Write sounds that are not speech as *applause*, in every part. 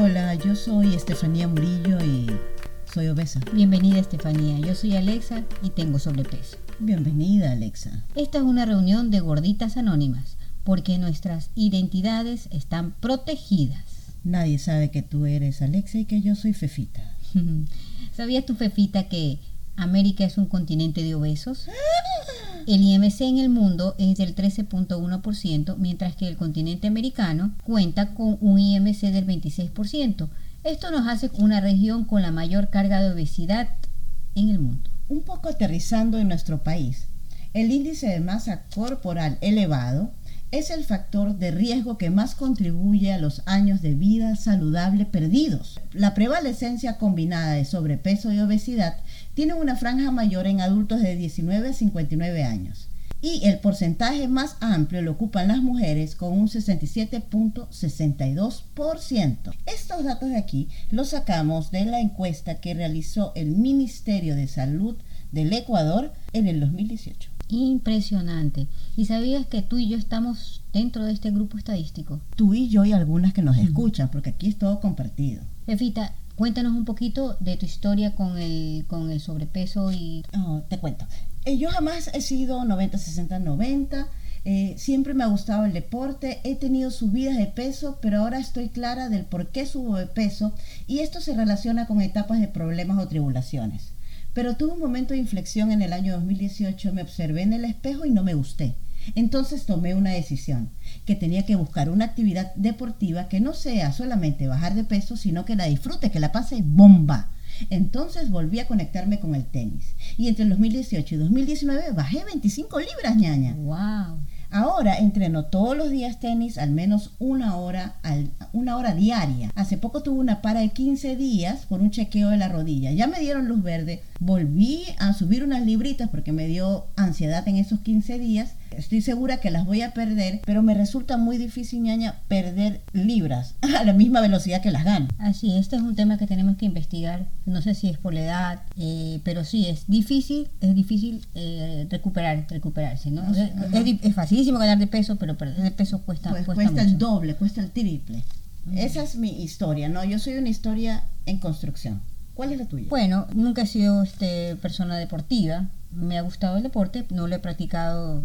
Hola, yo soy Estefanía Murillo y soy obesa. Bienvenida Estefanía, yo soy Alexa y tengo sobrepeso. Bienvenida Alexa. Esta es una reunión de gorditas anónimas porque nuestras identidades están protegidas. Nadie sabe que tú eres Alexa y que yo soy Fefita. *laughs* ¿Sabías tu Fefita que América es un continente de obesos? *laughs* El IMC en el mundo es del 13.1%, mientras que el continente americano cuenta con un IMC del 26%. Esto nos hace una región con la mayor carga de obesidad en el mundo. Un poco aterrizando en nuestro país, el índice de masa corporal elevado es el factor de riesgo que más contribuye a los años de vida saludable perdidos. La prevalecencia combinada de sobrepeso y obesidad tiene una franja mayor en adultos de 19 a 59 años y el porcentaje más amplio lo ocupan las mujeres con un 67.62%. Estos datos de aquí los sacamos de la encuesta que realizó el Ministerio de Salud del Ecuador en el 2018. Impresionante. ¿Y sabías que tú y yo estamos dentro de este grupo estadístico? Tú y yo y algunas que nos escuchan, porque aquí es todo compartido. Efita, cuéntanos un poquito de tu historia con el, con el sobrepeso y... Te cuento. Eh, yo jamás he sido 90, 60, 90. siempre me ha gustado el deporte, he tenido subidas de peso, pero ahora estoy clara del por qué subo de peso y esto se relaciona con etapas de problemas o tribulaciones. Pero tuve un momento de inflexión en el año 2018, me observé en el espejo y no me gusté. Entonces tomé una decisión, que tenía que buscar una actividad deportiva que no sea solamente bajar de peso, sino que la disfrute, que la pase bomba. Entonces volví a conectarme con el tenis. Y entre el 2018 y 2019 bajé 25 libras, ñaña. ¡Wow! Ahora entreno todos los días tenis al menos una hora, al, una hora diaria. Hace poco tuve una para de 15 días por un chequeo de la rodilla. Ya me dieron luz verde. Volví a subir unas libritas porque me dio ansiedad en esos 15 días Estoy segura que las voy a perder, pero me resulta muy difícil, ñaña, perder libras *laughs* a la misma velocidad que las gano. Así, este es un tema que tenemos que investigar. No sé si es por la edad, eh, pero sí, es difícil, es difícil eh, recuperar, recuperarse, ¿no? es, facilísimo ganar de peso, pero perder de peso cuesta, pues cuesta, el doble, cuesta el triple. Esa es mi historia, ¿no? Yo soy una historia en construcción. ¿Cuál es la tuya? Bueno, nunca he sido este, persona deportiva. Me ha gustado el deporte, no lo he practicado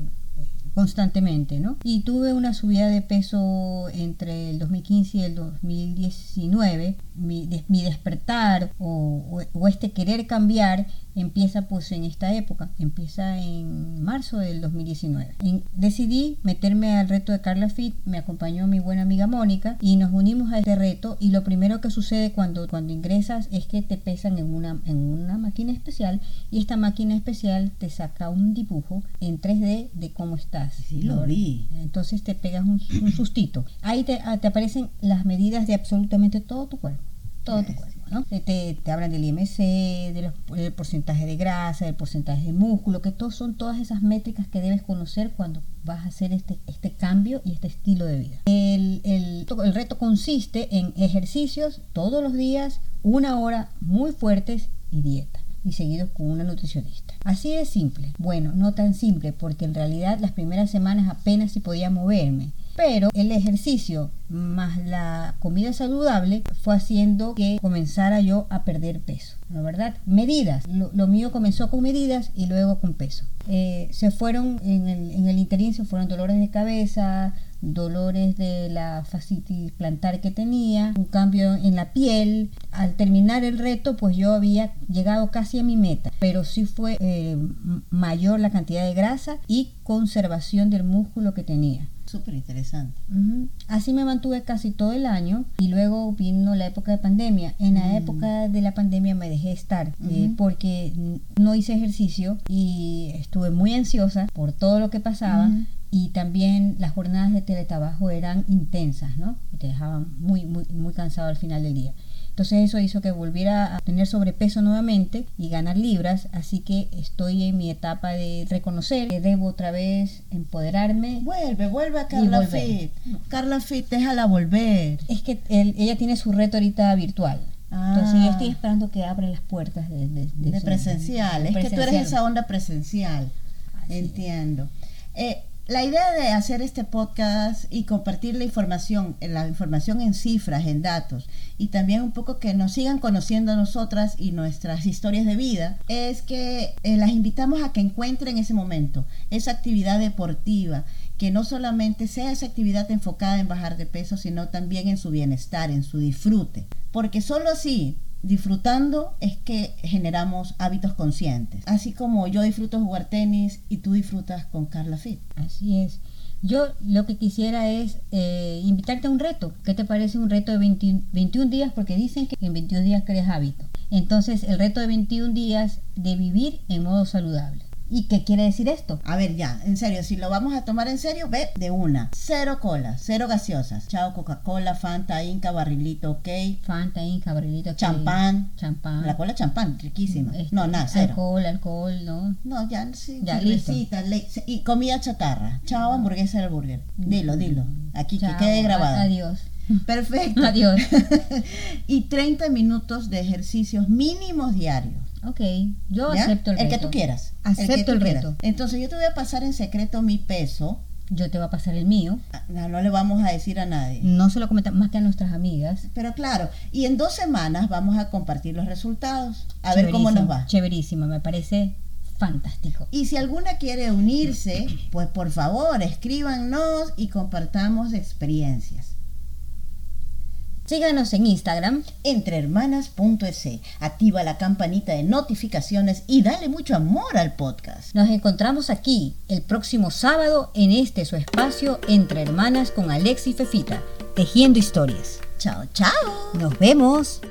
constantemente, ¿no? Y tuve una subida de peso entre el 2015 y el 2019. Mi, mi despertar o, o, este querer cambiar empieza pues en esta época, empieza en marzo del 2019. decidí meterme al reto de Carla Fit, me acompañó mi buena amiga Mónica y nos unimos a este reto y lo primero que sucede cuando, cuando ingresas es que te pesan en una, en una máquina especial y esta máquina especial te saca un dibujo en 3D de cómo estás. Sí, lo vi. Entonces te pegas un, sustito. Ahí te, te aparecen las medidas de absolutamente todo tu cuerpo, todo tu cuerpo. Te, hablan del IMC, del porcentaje de grasa, del porcentaje de músculo, que todos son todas esas métricas que debes conocer cuando vas a hacer este, este cambio y este estilo de vida. El, el, el reto consiste en ejercicios todos los días, una hora muy fuertes y dieta y seguidos con una nutricionista. Así de simple. Bueno, no tan simple porque en realidad las primeras semanas apenas si podía moverme pero el ejercicio más la comida saludable fue haciendo que comenzara yo a perder peso, ¿no verdad? Medidas, lo, mío comenzó con medidas y luego con peso. Eh, se fueron, en el, en el interín se fueron dolores de cabeza, dolores de la fascitis plantar que tenía, un cambio en la piel. Al terminar el reto, pues yo había llegado casi a mi meta, pero sí fue eh, mayor la cantidad de grasa y conservación del músculo que tenía súper interesante. Así me mantuve casi todo el año y luego vino la época de pandemia. En la mm. época de la pandemia me dejé estar eh, porque no hice ejercicio y estuve muy ansiosa por todo lo que pasaba. Y también las jornadas de teletrabajo eran intensas, ¿no? Te dejaban muy, muy, muy cansado al final del día. Entonces eso hizo que volviera a tener sobrepeso nuevamente y ganar libras, así que estoy en mi etapa de reconocer que debo otra vez empoderarme. Vuelve, vuelve a Carla Fit. Carla Fit, déjala volver. Es que ella tiene su reto ahorita virtual. Entonces yo estoy ah. esperando que abra las puertas de, de, presencial. es que tú eres esa onda presencial. Entiendo. Eh, la idea de hacer este podcast y compartir la información, la información en cifras, en datos, y también un poco que nos sigan conociendo a nosotras y nuestras historias de vida, es que eh, las invitamos a que encuentren ese momento, esa actividad deportiva, que no solamente sea esa actividad enfocada en bajar de peso, sino también en su bienestar, en su disfrute. Porque solo así disfrutando es que generamos hábitos conscientes. Así como yo disfruto jugar tenis y tú disfrutas con Carla Fit. Así es. Yo lo que quisiera es eh, invitarte a un reto. ¿Qué te parece un reto de 21 días? Porque dicen que en 21 días creas hábito. Entonces, el reto de 21 días de vivir en modo saludable. ¿Y qué quiere decir esto? A ver, ya, en serio, si lo vamos a tomar en serio, ve de una. Cero cola, cero gaseosas. Chao, Coca-Cola, Fanta, Inca, barrilito, ok. Fanta, Inca, barrilito, ok. Champán. Champán. La cola champán, riquísima. Este, no, nada, cero. Alcohol, alcohol, ¿no? No, ya, sí. Ya, cervecita, le- y comida chatarra. Chao, hamburguesa del burger. Dilo, dilo. Aquí, Chao, que quede grabado. Adiós. Perfecto. *laughs* Adiós. *laughs* y 30 minutos de ejercicios mínimos diarios. Ok, yo ¿ya? acepto el reto. que tú quieras. Acepto que el reto. Entonces yo te voy a pasar en secreto mi peso. Yo te voy a pasar el mío. Ah, No, no le vamos a decir a nadie. No se lo comentamos más que a nuestras amigas. Pero claro, y en dos semanas vamos a compartir los resultados. A ver cómo nos va. Chéverísimo, me parece fantástico. Y si alguna quiere unirse, pues por favor, escríbanos y compartamos experiencias. Síganos en Instagram. Entrehermanas.es. Activa la campanita de notificaciones y dale mucho amor al podcast. Nos encontramos aquí el próximo sábado en este su espacio Entre Hermanas con Alex y Fefita, tejiendo historias. Chao, chao. Nos vemos.